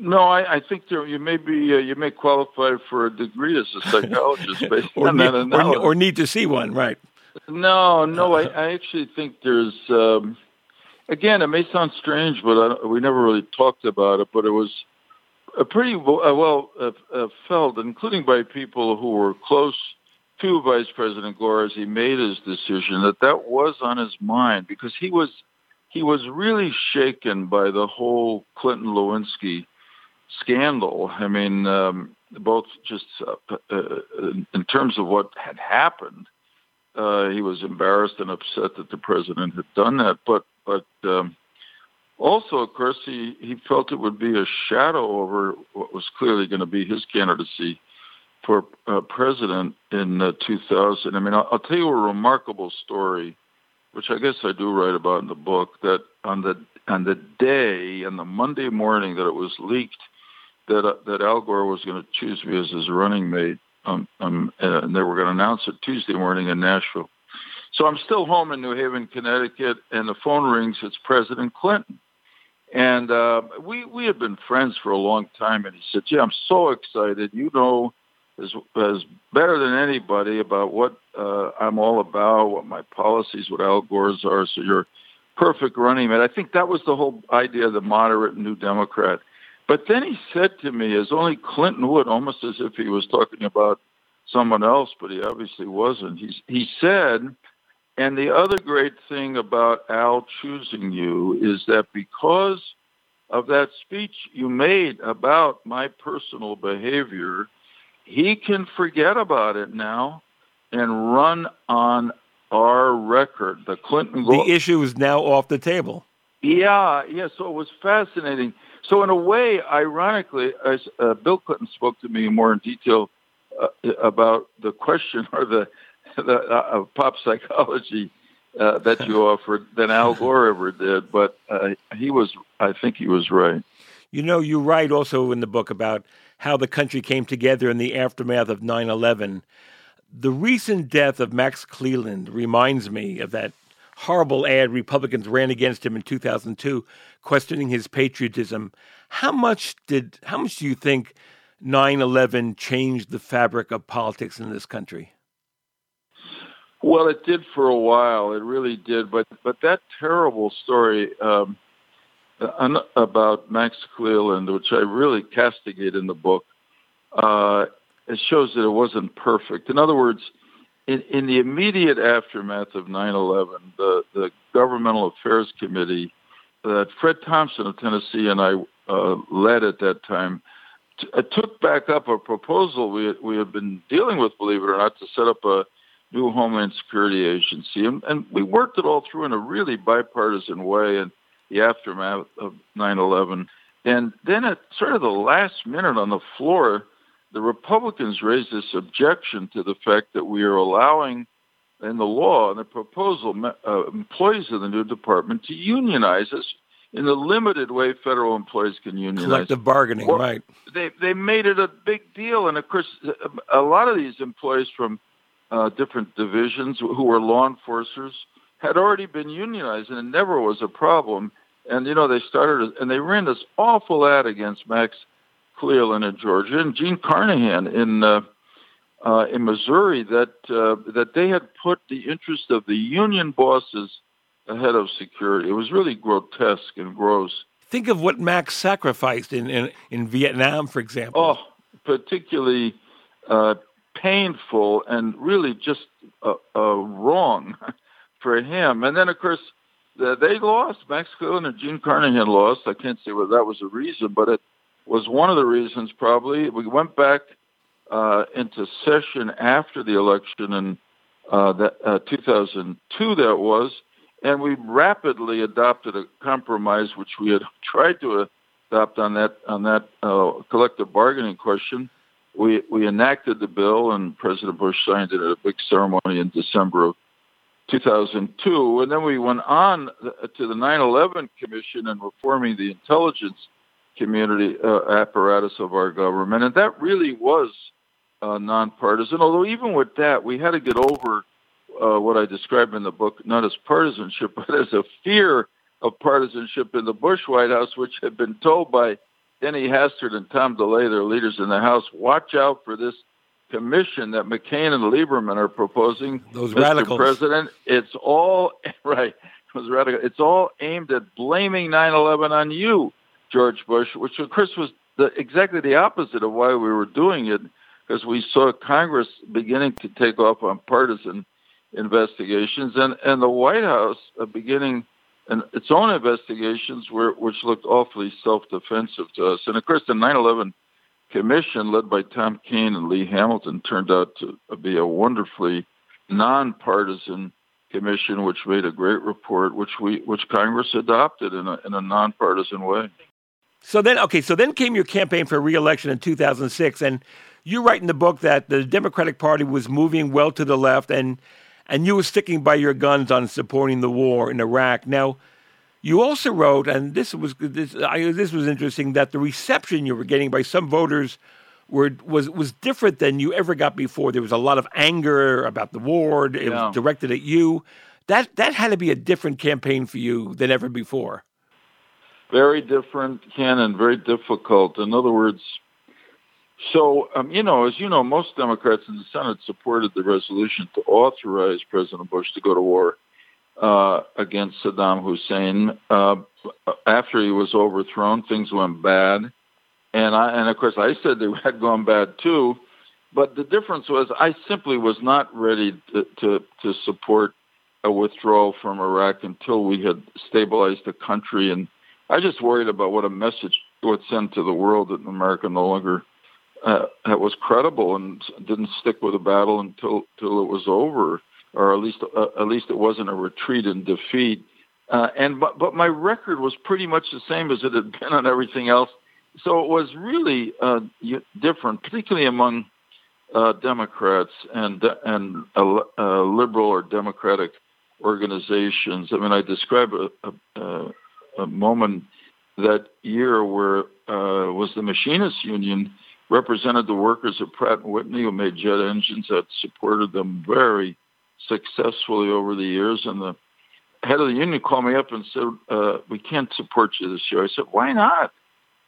No, I, I think there, you may be uh, you may qualify for a degree as a psychologist based or, on need, that or, or need to see one, right? No, no, I, I actually think there's. Um, again, it may sound strange, but I, we never really talked about it. But it was a pretty uh, well uh, uh, felt, including by people who were close to Vice President Gore as he made his decision, that that was on his mind because he was he was really shaken by the whole Clinton Lewinsky scandal. I mean, um, both just uh, uh, in terms of what had happened. Uh, he was embarrassed and upset that the president had done that, but but um, also, of course, he, he felt it would be a shadow over what was clearly going to be his candidacy for uh, president in uh, 2000. I mean, I'll, I'll tell you a remarkable story, which I guess I do write about in the book. That on the on the day, on the Monday morning that it was leaked that uh, that Al Gore was going to choose me as his running mate, um, um, and they were going to announce it Tuesday morning in Nashville. So I'm still home in New Haven, Connecticut, and the phone rings. It's President Clinton. And uh, we we had been friends for a long time, and he said, "Yeah, I'm so excited. You know, as as better than anybody about what uh, I'm all about, what my policies, what Al Gore's are. So you're perfect running mate." I think that was the whole idea of the moderate New Democrat. But then he said to me, as only Clinton would, almost as if he was talking about someone else, but he obviously wasn't. He he said and the other great thing about Al choosing you is that because of that speech you made about my personal behavior, he can forget about it now and run on our record. The Clinton The issue is now off the table. Yeah, yeah. So it was fascinating. So in a way, ironically, as uh, Bill Clinton spoke to me more in detail uh, about the question or the the, uh, pop psychology uh, that you offered than Al Gore ever did. But uh, he was, I think, he was right. You know, you write also in the book about how the country came together in the aftermath of 9 11. The recent death of Max Cleland reminds me of that horrible ad Republicans ran against him in 2002, questioning his patriotism. How much did, how much do you think 9 11 changed the fabric of politics in this country? Well, it did for a while. It really did. But but that terrible story um, about Max Cleland, which I really castigate in the book, uh, it shows that it wasn't perfect. In other words, in, in the immediate aftermath of 9/11, the the Governmental Affairs Committee that Fred Thompson of Tennessee and I uh, led at that time t- uh, took back up a proposal we had, we had been dealing with, believe it or not, to set up a new Homeland Security Agency. And, and we worked it all through in a really bipartisan way in the aftermath of 9-11. And then at sort of the last minute on the floor, the Republicans raised this objection to the fact that we are allowing in the law and the proposal uh, employees of the new department to unionize us in the limited way federal employees can unionize. Collective bargaining, well, right. They, they made it a big deal. And of course, a lot of these employees from uh, different divisions who were law enforcers had already been unionized, and it never was a problem. And you know, they started and they ran this awful ad against Max Cleland in Georgia and Jean Carnahan in uh, uh, in Missouri that uh, that they had put the interest of the union bosses ahead of security. It was really grotesque and gross. Think of what Max sacrificed in in, in Vietnam, for example. Oh, particularly uh, painful and really just uh, uh, wrong for him. And then, of course, they lost. Max Cleland and Jean Carnahan lost. I can't say whether that was a reason, but it was one of the reasons probably. We went back uh, into session after the election in uh, uh, 2002, that was, and we rapidly adopted a compromise which we had tried to adopt on that on that uh, collective bargaining question we we enacted the bill, and President Bush signed it at a big ceremony in December of 2002. And then we went on to the 9/11 Commission and reforming the intelligence community uh, apparatus of our government, and that really was uh, nonpartisan. Although even with that, we had to get over uh, what I describe in the book, not as partisanship, but as a fear of partisanship in the Bush White House, which had been told by Denny Hastert and Tom DeLay, their leaders in the House, watch out for this commission that McCain and Lieberman are proposing. Those Mr. radicals. President, it's all right. Those radical. It's all aimed at blaming 9/11 on you, George Bush, which of course was the, exactly the opposite of why we were doing it, because we saw Congress beginning to take off on partisan investigations, and and the White House uh, beginning its own investigations were, which looked awfully self-defensive to us. And of course, the 9/11 commission led by Tom Kean and Lee Hamilton turned out to be a wonderfully nonpartisan commission, which made a great report, which we which Congress adopted in a in a nonpartisan way. So then, okay, so then came your campaign for reelection in 2006, and you write in the book that the Democratic Party was moving well to the left, and and you were sticking by your guns on supporting the war in Iraq. Now, you also wrote, and this was this, I, this was interesting, that the reception you were getting by some voters were was was different than you ever got before. There was a lot of anger about the war. It Yeah. was directed at you. That that had to be a different campaign for you than ever before. Very different, Ken, and very difficult. In other words, so um, you know, as you know, most Democrats in the Senate supported the resolution to authorize President Bush to go to war uh, against Saddam Hussein. Uh, after he was overthrown, things went bad, and I and of course I said they had gone bad too. But the difference was I simply was not ready to, to, to support a withdrawal from Iraq until we had stabilized the country and I just worried about what a message would send to the world that America no longer uh, was credible and didn't stick with the battle until until it was over, or at least uh, at least it wasn't a retreat and defeat. Uh, and but but my record was pretty much the same as it had been on everything else. So it was really uh, different, particularly among uh, Democrats and and uh, uh, liberal or democratic organizations. I mean, I describe a, a, a moment that year where uh, was the machinists union represented the workers at Pratt and Whitney who made jet engines that supported them very successfully over the years. And the head of the union called me up and said uh, we can't support you this year. I said why not?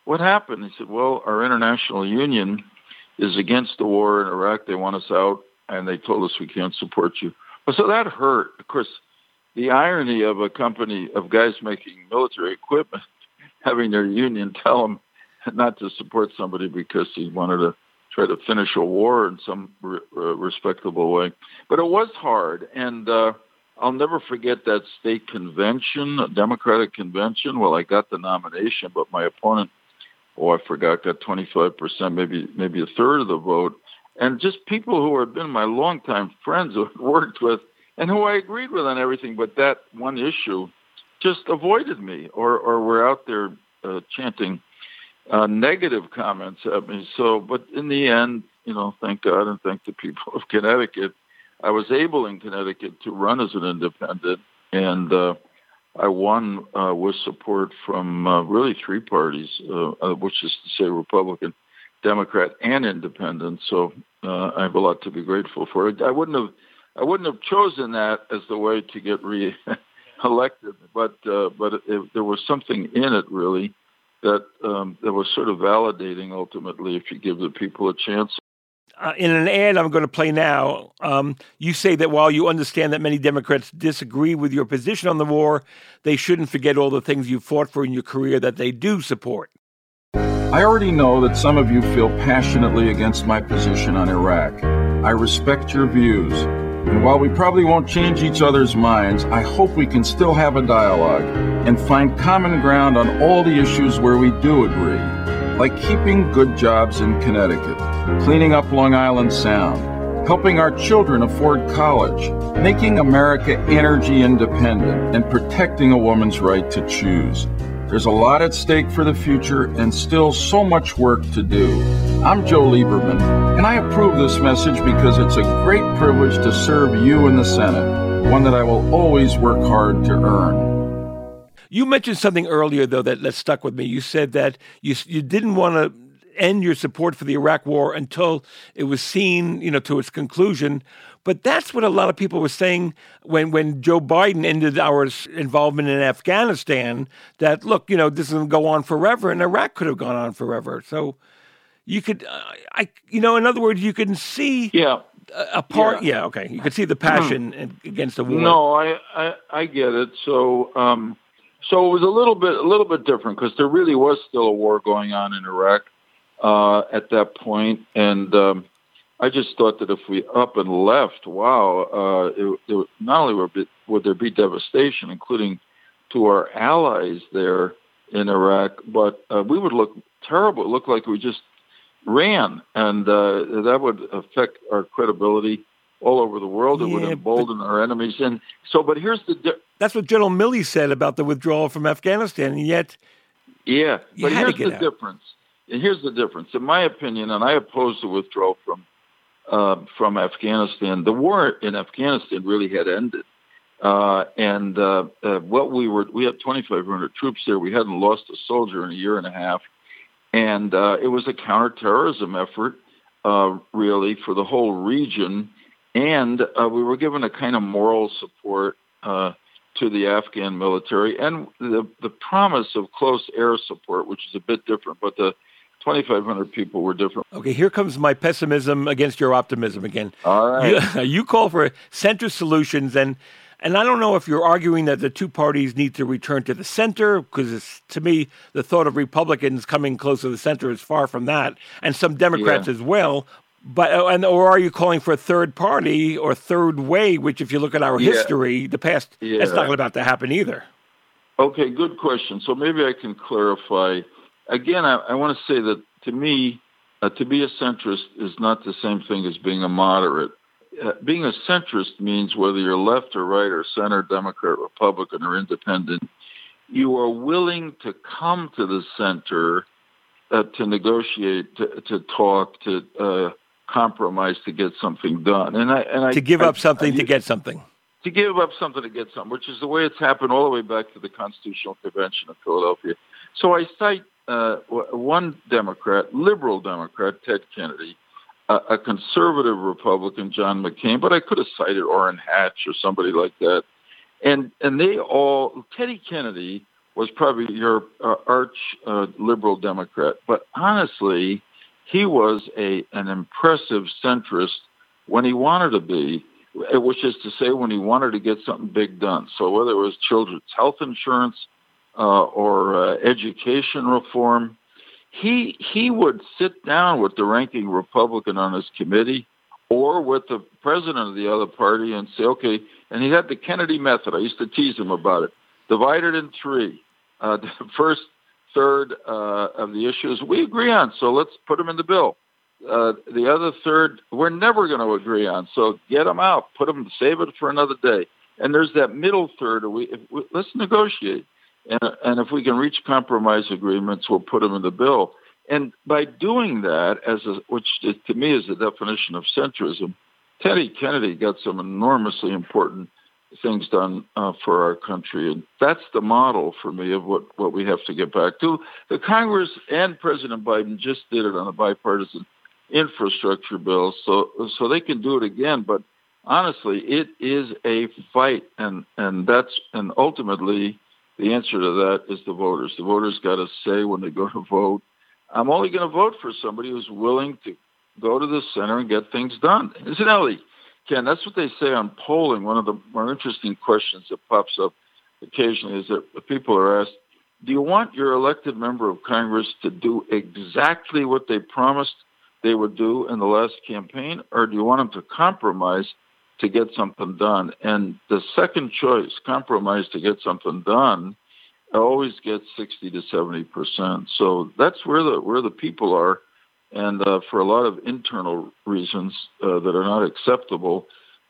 What happened? He said well our international union is against the war in Iraq. They want us out and they told us we can't support you. So that hurt. Of course the irony of a company of guys making military equipment having their union tell them not to support somebody because he wanted to try to finish a war in some re- respectable way. But it was hard, and uh, I'll never forget that state convention, a Democratic convention. Well, I got the nomination, but my opponent, oh, I forgot, got 25 percent, maybe maybe a third of the vote. And just people who had been my longtime friends who I'd worked with and who I agreed with on everything, but that one issue just avoided me or, or were out there uh, chanting uh, negative comments at me. So, but in the end, you know, thank God and thank the people of Connecticut, I was able in Connecticut to run as an independent, and uh, I won uh, with support from uh, really three parties, uh, uh, which is to say Republican, Democrat, and Independent. So uh, I have a lot to be grateful for. I wouldn't have, I wouldn't have chosen that as the way to get re-elected, but uh, but it, there was something in it really that um, that was sort of validating ultimately if you give the people a chance. Uh, in an ad I'm going to play now, um, you say that while you understand that many Democrats disagree with your position on the war, they shouldn't forget all the things you fought for in your career that they do support. I already know that some of you feel passionately against my position on Iraq. I respect your views. And while we probably won't change each other's minds, I hope we can still have a dialogue and find common ground on all the issues where we do agree, like keeping good jobs in Connecticut, cleaning up Long Island Sound, helping our children afford college, making America energy independent, and protecting a woman's right to choose. There's a lot at stake for the future and still so much work to do. I'm Joe Lieberman, and I approve this message because it's a great privilege to serve you in the Senate, one that I will always work hard to earn. You mentioned something earlier, though, that, that stuck with me. You said that you you didn't want to end your support for the Iraq War until it was seen, you know, to its conclusion. But that's what a lot of people were saying when, when Joe Biden ended our involvement in Afghanistan. That look, you know, this is going to go on forever, and Iraq could have gone on forever. So you could, uh, I, you know, in other words, you can see, yeah, a, part. Yeah. Yeah. okay, you could see the passion against the war. No, I, I I get it. So um, so it was a little bit a little bit different because there really was still a war going on in Iraq uh, at that point, and um, I just thought that if we up and left, wow, uh, it, it, not only would, be, would there be devastation, including to our allies there in Iraq, but uh, we would look terrible. It looked like we just ran, and uh, that would affect our credibility all over the world. It would Yeah, embolden our enemies. And so, but here's the di- That's what General Milley said about the withdrawal from Afghanistan, and yet yeah. But here's the out. difference. And here's the difference, in my opinion, and I oppose the withdrawal from uh, from Afghanistan. The war in Afghanistan really had ended. Uh, and uh, uh, what we were, we had 2,500 troops there. We hadn't lost a soldier in a year and a half, and uh, it was a counterterrorism effort, uh, really, for the whole region. And uh, we were given a kind of moral support uh, to the Afghan military, and the the promise of close air support, which is a bit different. But the 2,500 people were different. Okay, here comes my pessimism against your optimism again. All right. You, you call for center solutions, and and I don't know if you're arguing that the two parties need to return to the center, because to me, the thought of Republicans coming close to the center is far from that, and some Democrats Yeah. as well. But uh, and or are you calling for a third party or third way? Which, if you look at our Yeah. history, the past, that's Yeah. not about to happen either. Okay, good question. So maybe I can clarify. Again, I, I want to say that to me, uh, to be a centrist is not the same thing as being a moderate. Uh, being a centrist means whether you're left or right or center, Democrat, Republican, or independent, you are willing to come to the center uh, to negotiate, to, to talk, to uh, compromise, to get something done. And I and I to give I- up something I- to get something. to give up something to get something, which is the way it's happened all the way back to the Constitutional Convention of Philadelphia. So I cite uh, one Democrat, liberal Democrat, Ted Kennedy, a, a conservative Republican, John McCain, but I could have cited Orrin Hatch or somebody like that. And and they all, Teddy Kennedy was probably your uh, arch uh, liberal Democrat, but honestly, he was a an impressive centrist when he wanted to be, which is to say when he wanted to get something big done. So whether it was children's health insurance uh, or uh, education reform, he he would sit down with the ranking Republican on his committee or with the president of the other party and say, okay, and he had the Kennedy method. I used to tease him about it. Divided in three. Uh, the first third uh, of the issues we agree on, so let's put them in the bill. Uh, the other third, we're never going to agree on, so get them out, put them, save it for another day. And there's that middle third. We, we let's negotiate, and, and if we can reach compromise agreements, we'll put them in the bill. And by doing that, as a, which to me is the definition of centrism, Teddy Kennedy got some enormously important things done uh, for our country, and that's the model for me of what what we have to get back to. The Congress and President Biden just did it on a bipartisan infrastructure bill, so so they can do it again. But honestly, it is a fight, and and that's and ultimately the answer to that is the voters. The voters got to say when they go to vote. I'm only going to vote for somebody who's willing to go to the center and get things done. Incidentally, Ken, that's what they say on polling. One of the more interesting questions that pops up occasionally is that people are asked, do you want your elected member of Congress to do exactly what they promised they would do in the last campaign, or do you want them to compromise to get something done? And the second choice, compromise to get something done, always gets 60 to 70 percent. So that's where the where the people are, and uh, for a lot of internal reasons uh, that are not acceptable,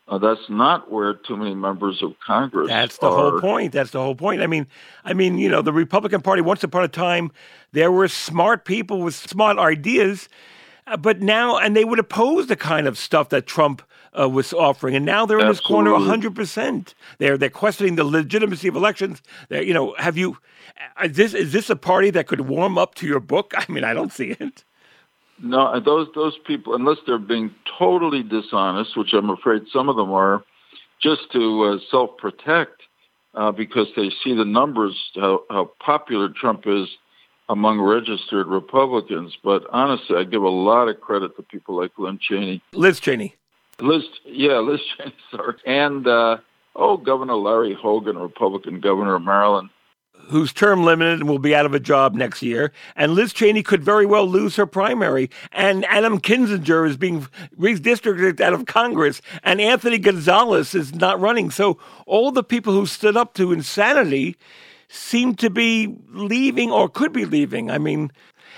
uh, that's not where too many members of Congress. That's the are. whole point. That's the whole point. I mean, I mean, you know, the Republican Party. Once upon a time, there were smart people with smart ideas, but now, and they would oppose the kind of stuff that Trump uh, was offering, and now they're in this corner Absolutely. hundred percent. They're they're questioning the legitimacy of elections. They're, you know, have you? Is this is this a party that could warm up to your book? I mean, I don't see it. No, those those people, unless they're being totally dishonest, which I'm afraid some of them are, just to uh, self protect, uh, because they see the numbers how, how popular Trump is among registered Republicans. But honestly, I give a lot of credit to people like Lynne Cheney, Liz Cheney. Liz, yeah, Liz Cheney, sorry, and uh, oh, Governor Larry Hogan, Republican governor of Maryland. who's term limited and will be out of a job next year. And Liz Cheney could very well lose her primary. And Adam Kinzinger is being redistricted out of Congress. And Anthony Gonzalez is not running. So all the people who stood up to insanity seem to be leaving or could be leaving. I mean,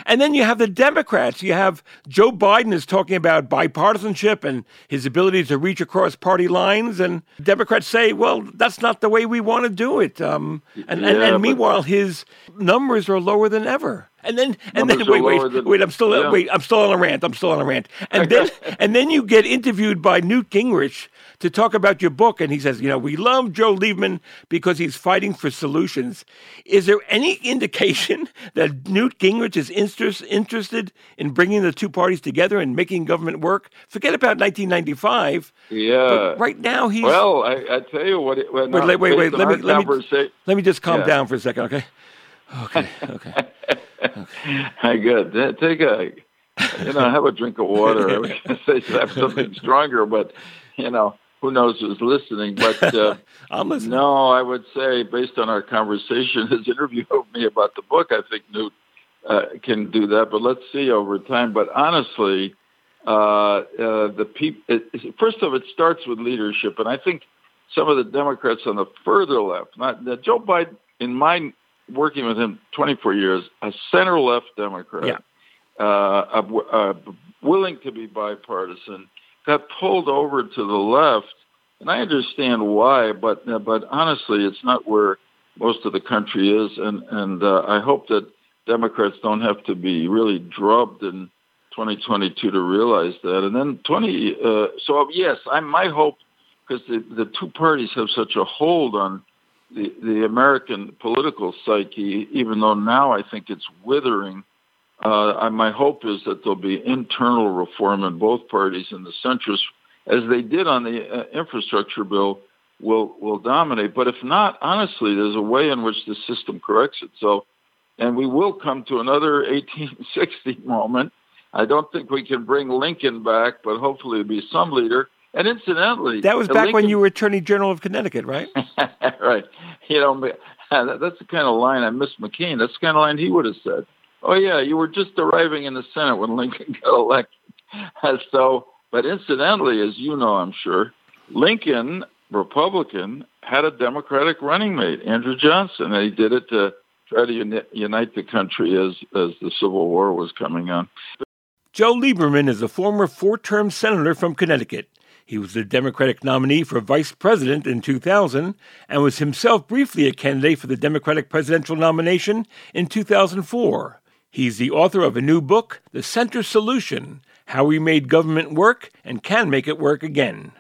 And then you have the Democrats. You have Joe Biden is talking about bipartisanship and his ability to reach across party lines. And Democrats say, well, that's not the way we want to do it. Um, and, Yeah, and, and meanwhile, his numbers are lower than ever. And then, and then, wait, wait, than- wait. I'm still, yeah. wait. I'm still on a rant. I'm still on a rant. And then, and then you get interviewed by Newt Gingrich to talk about your book, and he says, you know, we love Joe Lieberman because he's fighting for solutions. Is there any indication that Newt Gingrich is interest, interested in bringing the two parties together and making government work? Forget about 1995. Yeah. But right now he's Well, I, I tell you what. It, well, Wait, wait, wait, wait. Let me let me let me just calm Yeah. down for a second, okay? Okay, okay. Hi, good. Take a, you know, have a drink of water. I was going to say have something stronger, but you know, who knows who's listening? But uh, I'm listening. No, I would say based on our conversation, his interview of me about the book, I think Newt uh, can do that. But let's see over time. But honestly, uh, uh, the people. First of all, it starts with leadership, and I think some of the Democrats on the further left, not Joe Biden, in my working with him 24 years, a center left Democrat, Yeah. uh, uh, willing to be bipartisan, got pulled over to the left, and I understand why, but uh, but honestly, it's not where most of the country is, and and uh, I hope that Democrats don't have to be really drubbed in 2022 to realize that. And then 20, uh, so yes, I my hope because the the two parties have such a hold on the the American political psyche, even though now I think it's withering. Uh, my hope is that there'll be internal reform in both parties, and the centrists, as they did on the uh, infrastructure bill, will will dominate. But if not, honestly, there's a way in which the system corrects itself, and we will come to another 1860 moment. I don't think we can bring Lincoln back, but hopefully it'll be some leader. And incidentally, That was back when you were Attorney General of Connecticut, right? right. You know, that's the kind of line I miss McCain. That's the kind of line he would have said. Oh yeah, you were just arriving in the Senate when Lincoln got elected. So, but incidentally, as you know, I'm sure, Lincoln, Republican, had a Democratic running mate, Andrew Johnson, and he did it to try to uni- unite the country as as the Civil War was coming on. Joe Lieberman is a former four term senator from Connecticut. He was the Democratic nominee for vice president in 2000 and was himself briefly a candidate for the Democratic presidential nomination in 2004. He's the author of a new book, The Center Solution How We Made Government Work and Can Make It Work Again.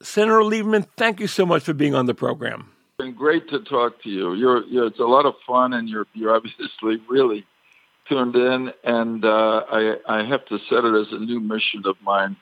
Senator Lieberman, thank you so much for being on the program. It's been great to talk to you. You're, you're it's a lot of fun, and you're you're obviously really tuned in. And uh, I I have to set it as a new mission of mine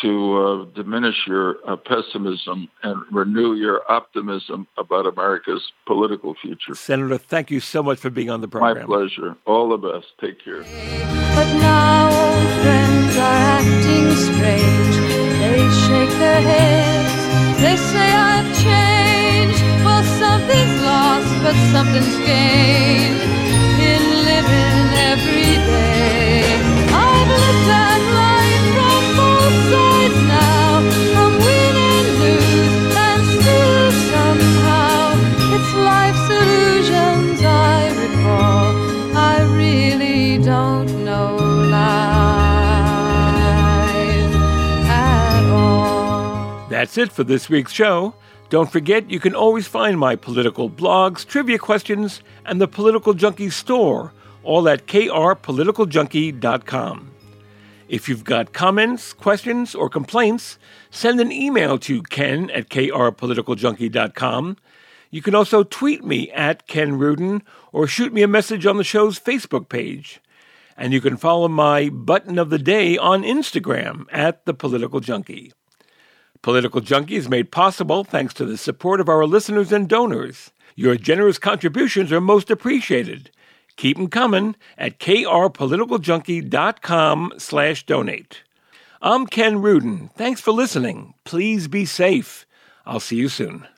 to uh, diminish your uh, pessimism and renew your optimism about America's political future. Senator, thank you so much for being on the program. My pleasure. All the best. Take care. But now old friends are acting strange. They shake their heads. They say I've changed. Well, something's lost, but something's gained That's it for this week's show. Don't forget, you can always find my political blogs, trivia questions, and the Political Junkie store, all at krpoliticaljunkie.com. If you've got comments, questions, or complaints, send an email to ken at krpoliticaljunkie.com. You can also tweet me at Ken Rudin or shoot me a message on the show's Facebook page. And you can follow my button of the day on Instagram at The Political Junkie. Political Junkie is made possible thanks to the support of our listeners and donors. Your generous contributions are most appreciated. Keep 'em coming at krpoliticaljunkie.com slash donate. I'm Ken Rudin. Thanks for listening. Please be safe. I'll see you soon.